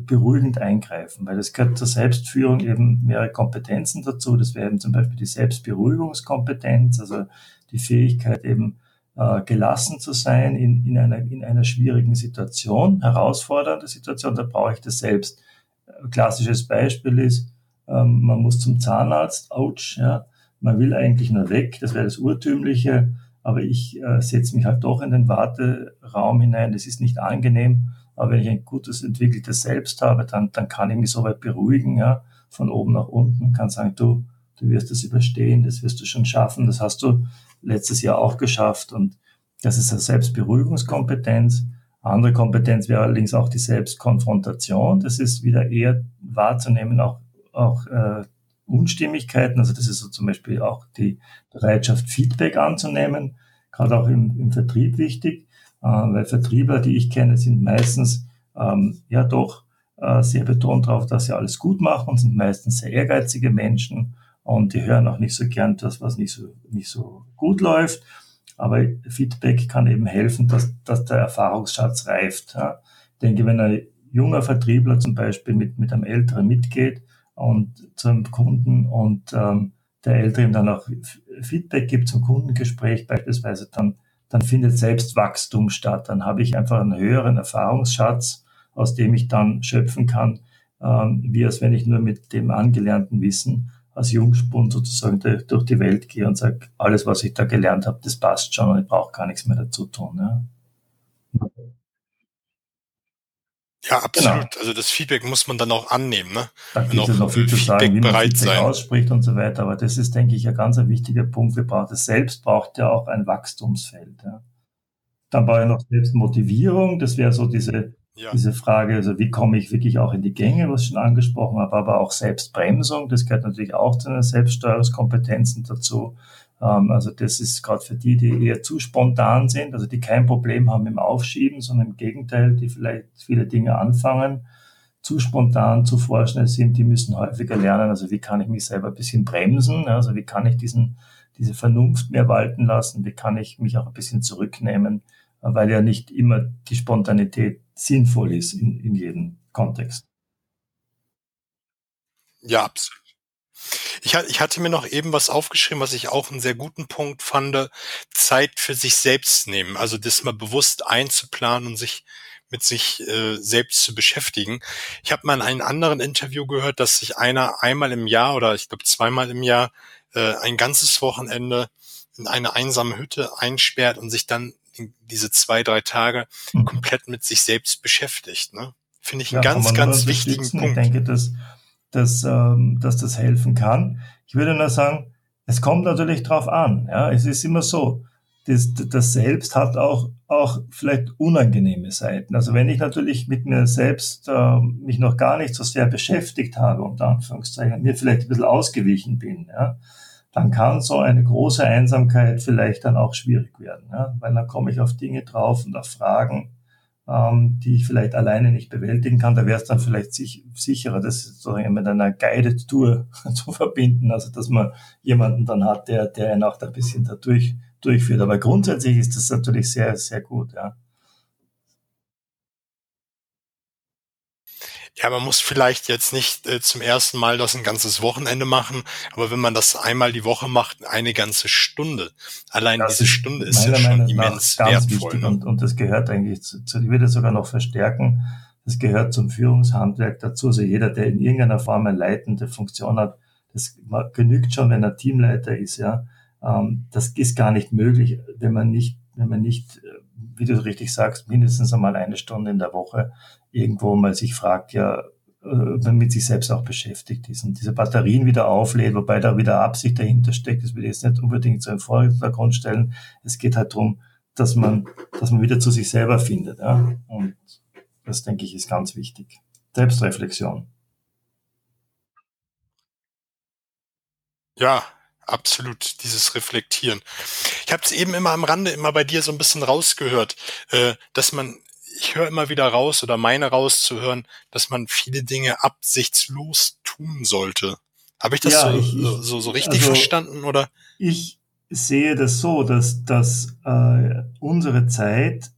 S2: beruhigend eingreifen, weil es gehört zur Selbstführung eben mehrere Kompetenzen dazu. Das wäre eben zum Beispiel die Selbstberuhigungskompetenz, also die Fähigkeit eben äh, gelassen zu sein in, in, einer, in einer schwierigen Situation, herausfordernde Situation, da brauche ich das selbst. Klassisches Beispiel ist, ähm, man muss zum Zahnarzt, ouch, ja, man will eigentlich nur weg, das wäre das Urtümliche, aber ich äh, setze mich halt doch in den Warteraum hinein, das ist nicht angenehm Aber wenn ich ein gutes entwickeltes Selbst habe, dann, dann kann ich mich so weit beruhigen, ja, von oben nach unten, kann sagen, du, du wirst es überstehen, das wirst du schon schaffen, das hast du letztes Jahr auch geschafft und das ist eine Selbstberuhigungskompetenz. Andere Kompetenz wäre allerdings auch die Selbstkonfrontation. Das ist wieder eher wahrzunehmen, auch, auch äh, Unstimmigkeiten. Also das ist so zum Beispiel auch die Bereitschaft, Feedback anzunehmen, gerade auch im, im Vertrieb wichtig, äh, weil Vertriebler, die ich kenne, sind meistens ähm, ja doch äh, sehr betont darauf, dass sie alles gut machen und sind meistens sehr ehrgeizige Menschen und die hören auch nicht so gern das, was nicht so, nicht so gut läuft. Aber Feedback kann eben helfen, dass, dass der Erfahrungsschatz reift. Ja. Ich denke, wenn ein junger Vertriebler zum Beispiel mit, mit einem Älteren mitgeht und zum Kunden und ähm, der Ältere ihm dann auch Feedback gibt zum Kundengespräch beispielsweise, dann, dann findet selbst Wachstum statt. Dann habe ich einfach einen höheren Erfahrungsschatz, aus dem ich dann schöpfen kann, ähm, wie als wenn ich nur mit dem angelernten Wissen als Jungspund sozusagen durch die Welt gehe und sage, alles, was ich da gelernt habe, das passt schon und ich brauche gar nichts mehr dazu tun. Ja.
S1: Ja, absolut. Genau. Also das Feedback muss man dann auch annehmen. Ne?
S2: Da gibt es noch viel zu sagen, wie man Feedback sein. ausspricht und so weiter. Aber das ist, denke ich, ein ganz wichtiger Punkt. Wir brauchen das selbst braucht ja auch ein Wachstumsfeld. Ja. Dann brauche ich noch Selbstmotivierung. Das wäre so diese ja. diese Frage, also wie komme ich wirklich auch in die Gänge, was ich schon angesprochen habe, aber auch Selbstbremsung, das gehört natürlich auch zu den Selbststeuerungskompetenzen dazu. Ähm, also das ist gerade für die, die eher zu spontan sind, also die kein Problem haben im Aufschieben, sondern im Gegenteil, die vielleicht viele Dinge anfangen, zu spontan, zu vorschnell sind, die müssen häufiger lernen, also wie kann ich mich selber ein bisschen bremsen, also wie kann ich diesen, diese Vernunft mehr walten lassen, wie kann ich mich auch ein bisschen zurücknehmen, weil ja nicht immer die Spontanität sinnvoll ist in, in jedem Kontext.
S1: Ja, absolut. Ich, ich hatte mir noch eben was aufgeschrieben, was ich auch einen sehr guten Punkt fand. Zeit für sich selbst nehmen. Also das mal bewusst einzuplanen und sich mit sich äh, selbst zu beschäftigen. Ich habe mal in einem anderen Interview gehört, dass sich einer einmal im Jahr oder ich glaube zweimal im Jahr äh, ein ganzes Wochenende in eine einsame Hütte einsperrt und sich dann diese zwei, drei Tage mhm. komplett mit sich selbst beschäftigt. Ne? Finde ich einen ja, ganz, ganz wichtigen Punkt.
S2: Ich denke, dass, dass, ähm, dass das helfen kann. Ich würde nur sagen, es kommt natürlich drauf an. Ja, es ist immer so. Das, das Selbst hat auch, auch vielleicht unangenehme Seiten. Also wenn ich natürlich mit mir selbst äh, mich noch gar nicht so sehr beschäftigt habe, unter Anführungszeichen, mir vielleicht ein bisschen ausgewichen bin, ja, dann kann so eine große Einsamkeit vielleicht dann auch schwierig werden, ja? weil dann komme ich auf Dinge drauf und auf Fragen, ähm, die ich vielleicht alleine nicht bewältigen kann. Da wäre es dann vielleicht sich, sicherer, das sozusagen mit einer Guided Tour <laughs> zu verbinden, also dass man jemanden dann hat, der, der einen auch da ein bisschen dadurch durchführt. Aber grundsätzlich ist das natürlich sehr, sehr gut, ja.
S1: Ja, man muss vielleicht jetzt nicht äh, zum ersten Mal das ein ganzes Wochenende machen, aber wenn man das einmal die Woche macht, eine ganze Stunde. Allein das diese Stunde ist ja schon immens wertvoll.
S2: Ne? Und, und das gehört eigentlich zu, zu, ich würde sogar noch verstärken, das gehört zum Führungshandwerk dazu. Also jeder, der in irgendeiner Form eine leitende Funktion hat, das genügt schon, wenn er Teamleiter ist, ja. Ähm, das ist gar nicht möglich, wenn man nicht, wenn man nicht, äh, wie du richtig sagst, mindestens einmal eine Stunde in der Woche irgendwo mal sich fragt, ja, äh, mit sich selbst auch beschäftigt ist und diese Batterien wieder auflädt, wobei da wieder Absicht dahinter steckt. Das will ich jetzt nicht unbedingt so im Vordergrund stellen. Es geht halt darum, dass man, dass man wieder zu sich selber findet. Ja? Und das, denke ich, ist ganz wichtig. Selbstreflexion.
S1: Ja, absolut, dieses Reflektieren. Ich habe es eben immer am Rande immer bei dir so ein bisschen rausgehört, äh, dass man ich höre immer wieder raus oder meine rauszuhören, dass man viele Dinge absichtslos tun sollte. Habe ich das ja, so, ich, so, so, richtig also verstanden oder?
S2: Ich sehe das so, dass, dass äh, unsere Zeit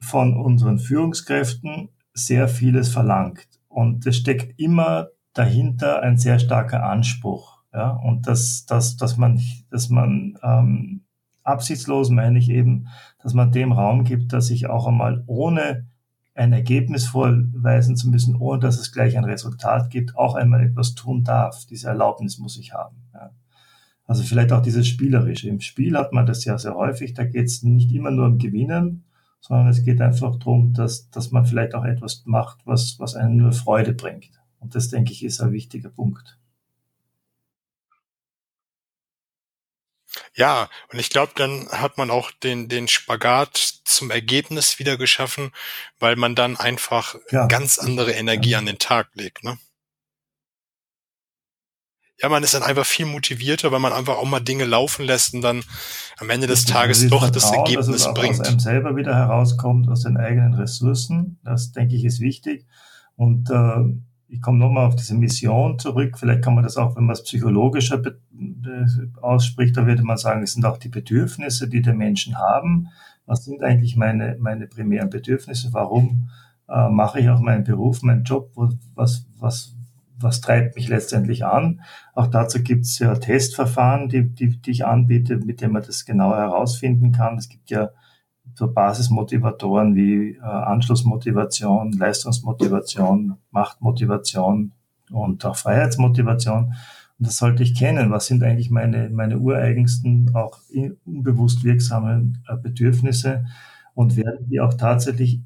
S2: von unseren Führungskräften sehr vieles verlangt. Und es steckt immer dahinter ein sehr starker Anspruch. Ja? Und dass, dass, dass man, dass man ähm, absichtslos meine ich eben, dass man dem Raum gibt, dass ich auch einmal ohne ein Ergebnis vorweisen zu müssen, ohne dass es gleich ein Resultat gibt, auch einmal etwas tun darf. Diese Erlaubnis muss ich haben. Ja. Also vielleicht auch dieses Spielerische. Im Spiel hat man das ja sehr häufig, da geht es nicht immer nur um Gewinnen, sondern es geht einfach darum, dass, dass man vielleicht auch etwas macht, was, was einem nur Freude bringt. Und das, denke ich, ist ein wichtiger Punkt.
S1: Ja, und ich glaube, dann hat man auch den, den Spagat zum Ergebnis wieder geschaffen, weil man dann einfach ja. ganz andere Energie ja. an den Tag legt. Ne? Ja, man ist dann einfach viel motivierter, weil man einfach auch mal Dinge laufen lässt und dann am Ende des Tages doch das Ergebnis dass es auch bringt.
S2: Aus einem selber wieder herauskommt, aus den eigenen Ressourcen. Das, denke ich, ist wichtig. Und äh, ich komme nochmal auf diese Mission zurück. Vielleicht kann man das auch, wenn man es psychologischer ausspricht, da würde man sagen, es sind auch die Bedürfnisse, die die Menschen haben. Was sind eigentlich meine, meine primären Bedürfnisse? Warum äh, mache ich auch meinen Beruf, meinen Job? Was, was, was treibt mich letztendlich an? Auch dazu gibt es ja Testverfahren, die, die, die ich anbiete, mit denen man das genauer herausfinden kann. Es gibt ja so Basismotivatoren wie äh, Anschlussmotivation, Leistungsmotivation, Machtmotivation und auch Freiheitsmotivation. Und das sollte ich kennen. Was sind eigentlich meine, meine ureigensten, auch unbewusst wirksamen äh, Bedürfnisse? Und werden die auch tatsächlich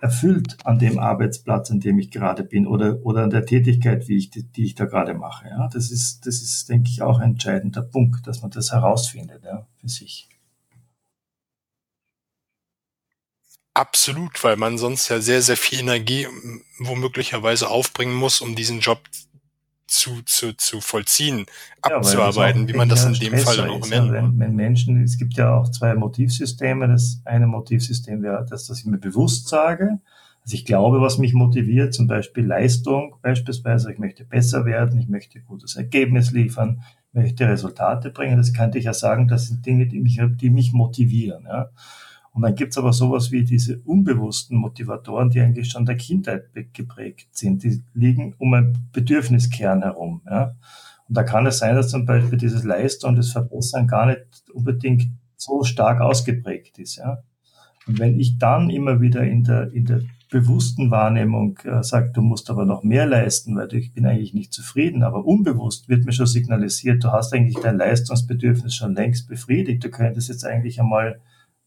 S2: erfüllt an dem Arbeitsplatz, an dem ich gerade bin oder, oder an der Tätigkeit, wie ich, die ich da gerade mache. Ja, das ist, das ist, denke ich, auch ein entscheidender Punkt, dass man das herausfindet, ja, für sich.
S1: Absolut, weil man sonst ja sehr, sehr viel Energie womöglicherweise aufbringen muss, um diesen Job zu, zu, zu vollziehen, ja, abzuarbeiten, wie man das in dem Fall dann auch nennt.
S2: Ja, wenn, wenn Menschen, es gibt ja auch zwei Motivsysteme. Das eine Motivsystem wäre das, dass ich mir bewusst sage, also ich glaube, was mich motiviert, zum Beispiel Leistung, beispielsweise, ich möchte besser werden, ich möchte gutes Ergebnis liefern, möchte Resultate bringen. Das könnte ich ja sagen, das sind Dinge, die mich, die mich motivieren. Ja. Und dann gibt's aber sowas wie diese unbewussten Motivatoren, die eigentlich schon der Kindheit geprägt sind. Die liegen um ein Bedürfniskern herum. Ja. Und da kann es sein, dass zum Beispiel dieses Leistung und das Verbessern gar nicht unbedingt so stark ausgeprägt ist. Ja. Und wenn ich dann immer wieder in der, in der bewussten Wahrnehmung äh, sage, du musst aber noch mehr leisten, weil ich bin eigentlich nicht zufrieden, aber unbewusst wird mir schon signalisiert, du hast eigentlich dein Leistungsbedürfnis schon längst befriedigt, du könntest jetzt eigentlich einmal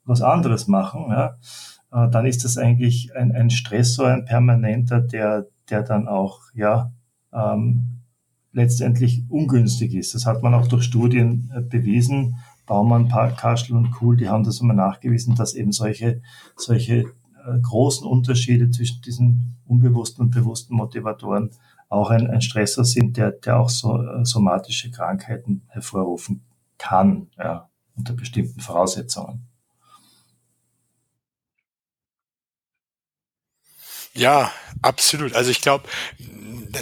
S2: was anderes machen, ja, äh, dann ist das eigentlich ein, ein Stressor, ein permanenter, der, der dann auch, ja, ähm, letztendlich ungünstig ist. Das hat man auch durch Studien äh, bewiesen. Baumann, Kaschel und Kuhl, die haben das immer nachgewiesen, dass eben solche, solche äh, großen Unterschiede zwischen diesen unbewussten und bewussten Motivatoren auch ein, ein Stressor sind, der, der auch so äh, somatische Krankheiten hervorrufen kann, ja, unter bestimmten Voraussetzungen.
S1: Ja, absolut. Also ich glaube,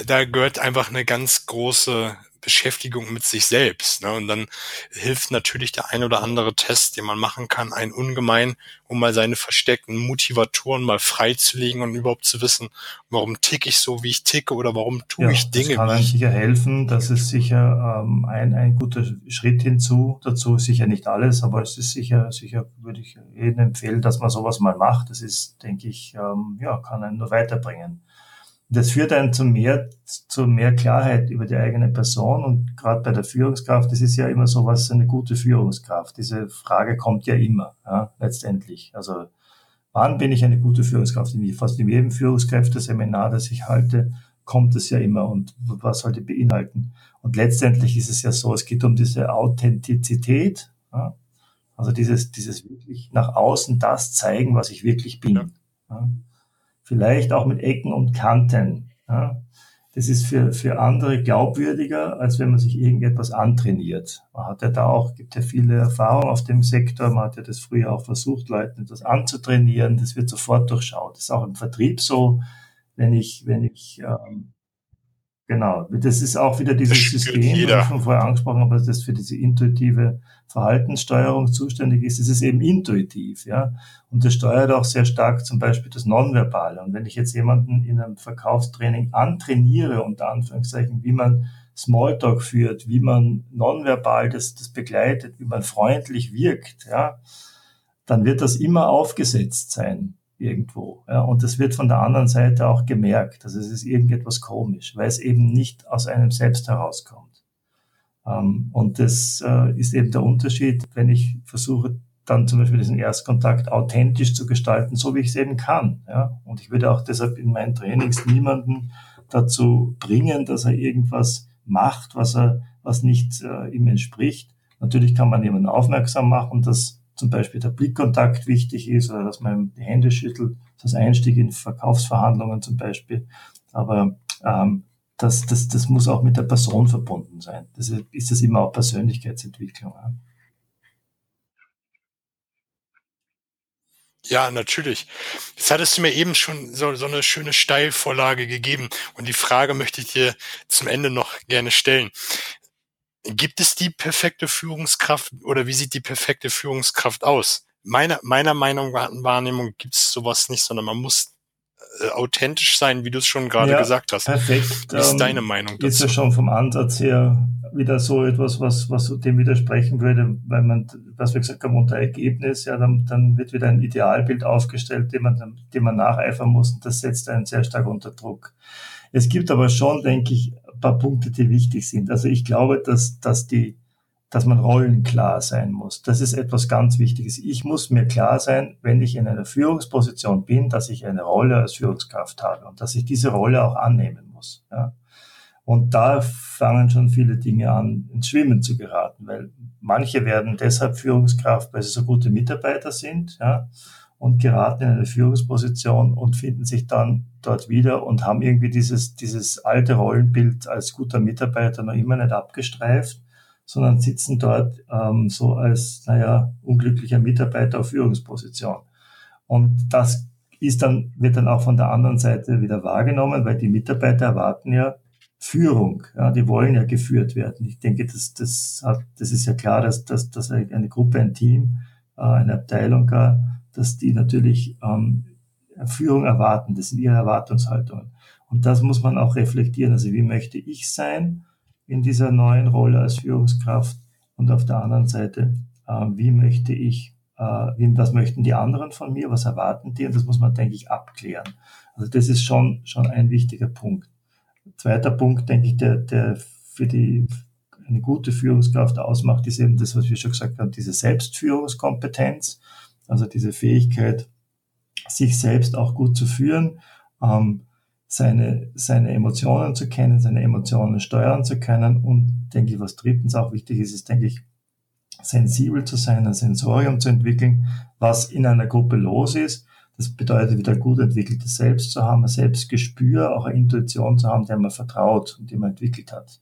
S1: da gehört einfach eine ganz große Beschäftigung mit sich selbst. Ne? Und dann hilft natürlich der ein oder andere Test, den man machen kann, ein ungemein, um mal seine versteckten Motivatoren mal freizulegen und überhaupt zu wissen, warum ticke ich so, wie ich ticke oder warum tue ja, ich Dinge.
S2: Das kann sicher helfen. Das ist sicher ähm, ein, ein guter Schritt hinzu. Dazu sicher nicht alles, aber es ist sicher, sicher würde ich jedem empfehlen, dass man sowas mal macht. Das ist, denke ich, ähm, ja, kann einen nur weiterbringen. Das führt einen zu mehr, zu mehr Klarheit über die eigene Person und gerade bei der Führungskraft, das ist ja immer so was, eine gute Führungskraft. Diese Frage kommt ja immer, ja, letztendlich. Also, wann bin ich eine gute Führungskraft? In fast in jedem Führungskräfteseminar, das ich halte, kommt es ja immer und was sollte beinhalten? Und letztendlich ist es ja so, es geht um diese Authentizität, ja, also dieses, dieses wirklich nach außen das zeigen, was ich wirklich bin. Ja vielleicht auch mit Ecken und Kanten. Ja. Das ist für, für andere glaubwürdiger, als wenn man sich irgendetwas antrainiert. Man hat ja da auch, gibt ja viele Erfahrungen auf dem Sektor. Man hat ja das früher auch versucht, Leuten etwas anzutrainieren. Das wird sofort durchschaut. Das ist auch im Vertrieb so. Wenn ich, wenn ich ähm, Genau, das ist auch wieder dieses System, das ich vorher angesprochen habe, das für diese intuitive Verhaltenssteuerung zuständig ist. Es ist eben intuitiv, ja. Und das steuert auch sehr stark zum Beispiel das Nonverbale. Und wenn ich jetzt jemanden in einem Verkaufstraining antrainiere, unter Anführungszeichen, wie man Smalltalk führt, wie man nonverbal das, das begleitet, wie man freundlich wirkt, ja, dann wird das immer aufgesetzt sein irgendwo. Ja, und das wird von der anderen Seite auch gemerkt. Also es ist irgendetwas komisch, weil es eben nicht aus einem selbst herauskommt. Ähm, und das äh, ist eben der Unterschied, wenn ich versuche, dann zum Beispiel diesen Erstkontakt authentisch zu gestalten, so wie ich es eben kann. Ja? Und ich würde auch deshalb in meinen Trainings niemanden dazu bringen, dass er irgendwas macht, was er, was nicht äh, ihm entspricht. Natürlich kann man jemanden aufmerksam machen, dass zum Beispiel der Blickkontakt wichtig ist oder dass man die Hände schüttelt, das Einstieg in Verkaufsverhandlungen zum Beispiel. Aber ähm, das, das, das muss auch mit der Person verbunden sein. Deshalb ist das immer auch Persönlichkeitsentwicklung. Ja.
S1: Ja, natürlich. Jetzt hattest du mir eben schon so, so eine schöne Steilvorlage gegeben und die Frage möchte ich dir zum Ende noch gerne stellen. Gibt es die perfekte Führungskraft oder wie sieht die perfekte Führungskraft aus? Meiner, meiner Meinung nach Wahrnehmung gibt es sowas nicht, sondern man muss äh, authentisch sein, wie du es schon gerade ja, gesagt hast.
S2: Perfekt.
S1: Wie ist ähm, deine Meinung
S2: dazu? Ist ja schon vom Ansatz her wieder so etwas, was, was dem widersprechen würde, weil man, was wir gesagt haben, unter Ergebnis, ja, dann, dann wird wieder ein Idealbild aufgestellt, dem man, dem man nacheifern muss und das setzt einen sehr stark unter Druck. Es gibt aber schon, denke ich, paar Punkte, die wichtig sind. Also ich glaube, dass, dass die, dass man rollenklar sein muss. Das ist etwas ganz Wichtiges. Ich muss mir klar sein, wenn ich in einer Führungsposition bin, dass ich eine Rolle als Führungskraft habe und dass ich diese Rolle auch annehmen muss. Ja. Und da fangen schon viele Dinge an, ins Schwimmen zu geraten, weil manche werden deshalb Führungskraft, weil sie so gute Mitarbeiter sind, ja, und geraten in eine Führungsposition und finden sich dann dort wieder und haben irgendwie dieses, dieses alte Rollenbild als guter Mitarbeiter noch immer nicht abgestreift sondern sitzen dort ähm, so als, naja, unglücklicher Mitarbeiter auf Führungsposition. Und das ist dann, wird dann auch von der anderen Seite wieder wahrgenommen, weil die Mitarbeiter erwarten ja Führung. Ja, die wollen ja geführt werden. Ich denke, das, das, hat, das ist ja klar, dass, dass, dass eine Gruppe, ein Team, äh, eine Abteilung gar, dass die natürlich ähm, Führung erwarten. Das sind ihre Erwartungshaltungen. Und das muss man auch reflektieren. Also wie möchte ich sein? in dieser neuen Rolle als Führungskraft und auf der anderen Seite, äh, wie möchte ich, äh, wie, was möchten die anderen von mir, was erwarten die und das muss man, denke ich, abklären. Also das ist schon, schon ein wichtiger Punkt. Zweiter Punkt, denke ich, der, der für die eine gute Führungskraft ausmacht, ist eben das, was wir schon gesagt haben, diese Selbstführungskompetenz, also diese Fähigkeit, sich selbst auch gut zu führen, ähm, seine, seine Emotionen zu kennen, seine Emotionen steuern zu können und denke ich, was drittens auch wichtig ist, ist, denke ich, sensibel zu sein, ein Sensorium zu entwickeln, was in einer Gruppe los ist. Das bedeutet wieder gut entwickeltes Selbst zu haben, ein Selbstgespür, auch eine Intuition zu haben, der man vertraut und die man entwickelt hat.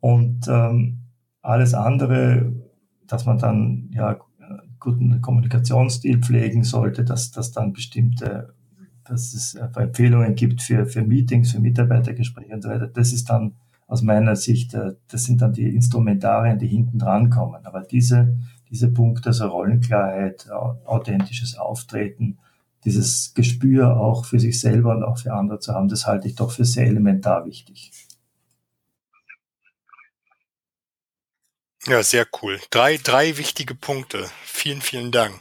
S2: Und ähm, alles andere, dass man dann ja guten Kommunikationsstil pflegen sollte, dass, dass dann bestimmte dass es Empfehlungen gibt für, für Meetings, für Mitarbeitergespräche und so weiter. Das ist dann aus meiner Sicht, äh, das sind dann die Instrumentarien, die hinten dran kommen. Aber diese, diese Punkte, also Rollenklarheit, authentisches Auftreten, dieses Gespür auch für sich selber und auch für andere zu haben, das halte ich doch für sehr elementar wichtig.
S1: Ja, sehr cool. Drei, drei wichtige Punkte. Vielen, vielen Dank.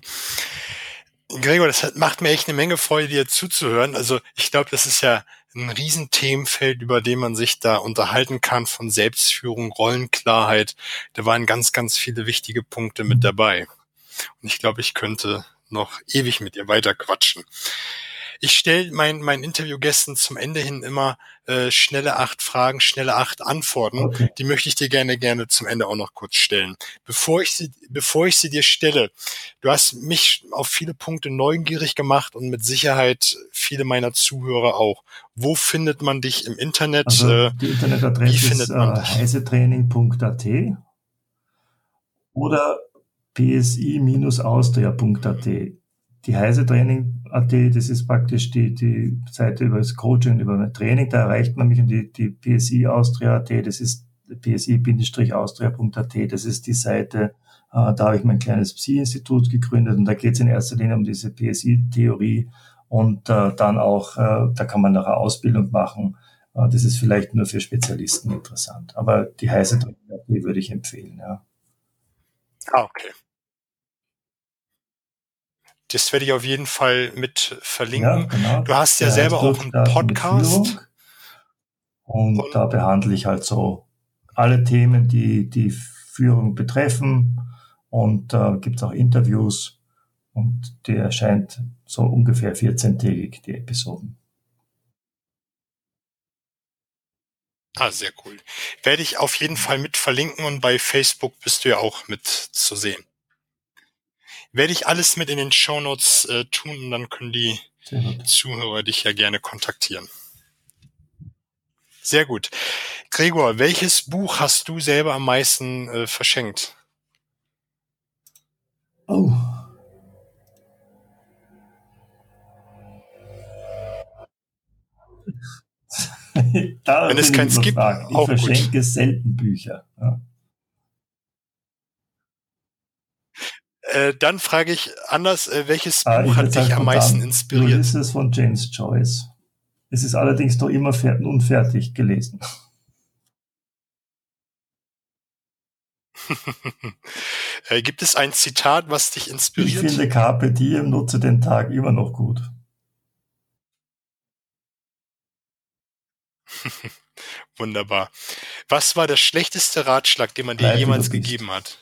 S1: Gregor, das macht mir echt eine Menge Freude, dir zuzuhören. Also ich glaube, das ist ja ein Riesenthemenfeld, über dem man sich da unterhalten kann, von Selbstführung, Rollenklarheit. Da waren ganz, ganz viele wichtige Punkte mit dabei. Und ich glaube, ich könnte noch ewig mit dir weiter quatschen. Ich stelle meinen mein Interviewgästen zum Ende hin immer äh, schnelle acht Fragen, schnelle acht Antworten. Okay. Die möchte ich dir gerne, gerne zum Ende auch noch kurz stellen. Bevor ich sie, bevor ich sie dir stelle, du hast mich auf viele Punkte neugierig gemacht und mit Sicherheit viele meiner Zuhörer auch. Wo findet man dich im Internet?
S2: Also äh, die Internetadresse wie findet ist man äh, heisetraining.at oder psi-austria.at die Heise Training AT, das ist praktisch die, die Seite über das Coaching, über mein Training, da erreicht man mich und die, die PSI Austria AT, das ist psi-austria.at, das ist die Seite, äh, da habe ich mein kleines Psi-Institut gegründet und da geht es in erster Linie um diese PSI-Theorie und äh, dann auch, äh, da kann man nachher Ausbildung machen. Das ist vielleicht nur für Spezialisten interessant. Aber die Heise Training AT würde ich empfehlen, ja.
S1: Ah, okay. Das werde ich auf jeden Fall mit verlinken. Ja, genau. Du hast ja Der selber auch einen Podcast.
S2: Und, und da behandle ich halt so alle Themen, die die Führung betreffen und äh, gibt auch Interviews und die erscheint so ungefähr 14-tägig, die Episoden.
S1: Ah, sehr cool. Werde ich auf jeden Fall mit verlinken und bei Facebook bist du ja auch mit zu sehen. Werde ich alles mit in den Shownotes äh, tun und dann können die Zuhörer dich ja gerne kontaktieren. Sehr gut. Gregor, welches Buch hast du selber am meisten äh, verschenkt?
S2: Oh. <laughs>
S1: Wenn es keins gibt,
S2: ich auch verschenke gut. selten Bücher. Ja.
S1: Äh, dann frage ich anders, äh, welches ah, Buch hat dich am meisten inspiriert?
S2: Ulysses von James Joyce. Es ist allerdings noch immer unfertig gelesen. <laughs>
S1: Äh, gibt es ein Zitat, was dich inspiriert?
S2: Ich finde Carpe Diem nutze den Tag immer noch gut. <laughs>
S1: Wunderbar. Was war der schlechteste Ratschlag, den man dir Bleib jemals gegeben hat?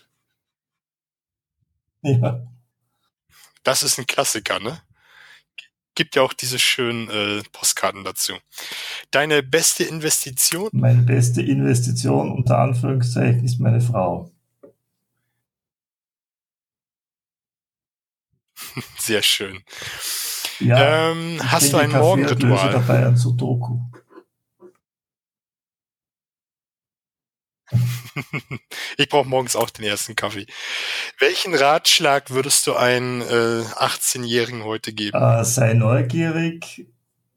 S1: <laughs>
S2: Ja.
S1: Das ist ein Klassiker, ne? Gibt ja auch diese schönen äh, Postkarten dazu. Deine beste Investition?
S2: Meine beste Investition unter Anführungszeichen ist meine Frau. <laughs>
S1: Sehr schön.
S2: Ja,
S1: ähm, hast du ein Morgenritual?
S2: dabei ein Sudoku.
S1: Ich brauche morgens auch den ersten Kaffee. Welchen Ratschlag würdest du einem äh, 18-Jährigen heute geben?
S2: Äh, sei neugierig,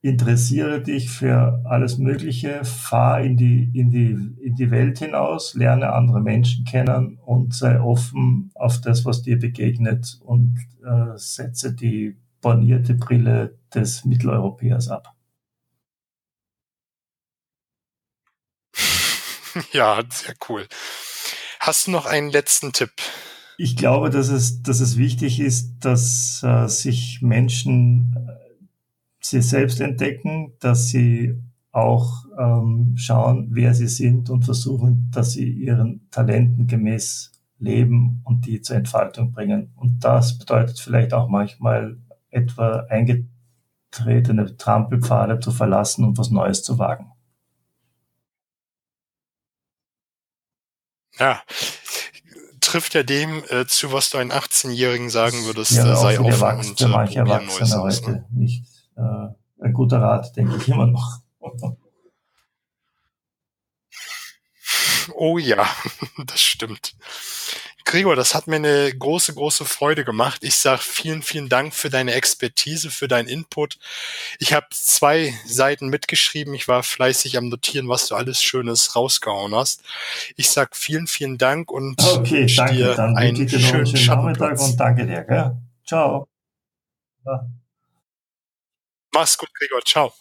S2: interessiere dich für alles Mögliche, fahr in die, in die, in die Welt hinaus, lerne andere Menschen kennen und sei offen auf das, was dir begegnet und äh, setze die bornierte Brille des Mitteleuropäers ab. <laughs>
S1: ja, sehr cool. Hast du noch einen letzten Tipp?
S2: Ich glaube, dass es, dass es wichtig ist, dass äh, sich Menschen äh, sie selbst entdecken, dass sie auch ähm, schauen, wer sie sind und versuchen, dass sie ihren Talenten gemäß leben und die zur Entfaltung bringen. Und das bedeutet vielleicht auch manchmal etwa eingetretene Trampelpfade zu verlassen und was Neues zu wagen.
S1: Ja, trifft ja dem äh, zu, was du einen 18-Jährigen sagen würdest,
S2: ja,
S1: äh, sei offen
S2: Erwachsene, und äh, manche Erwachsene heute ne? nicht. Äh, ein guter Rat, denke ich immer noch. <laughs>
S1: Oh ja, <laughs> das stimmt. Gregor, das hat mir eine große, große Freude gemacht. Ich sage vielen, vielen Dank für deine Expertise, für deinen Input. Ich habe zwei Seiten mitgeschrieben. Ich war fleißig am Notieren, was du alles Schönes rausgehauen hast. Ich sage vielen, vielen Dank und
S2: okay, danke. dir Dann einen schönen, schönen Nachmittag und danke dir. Gell? Ciao. Ja.
S1: Mach's gut, Gregor. Ciao.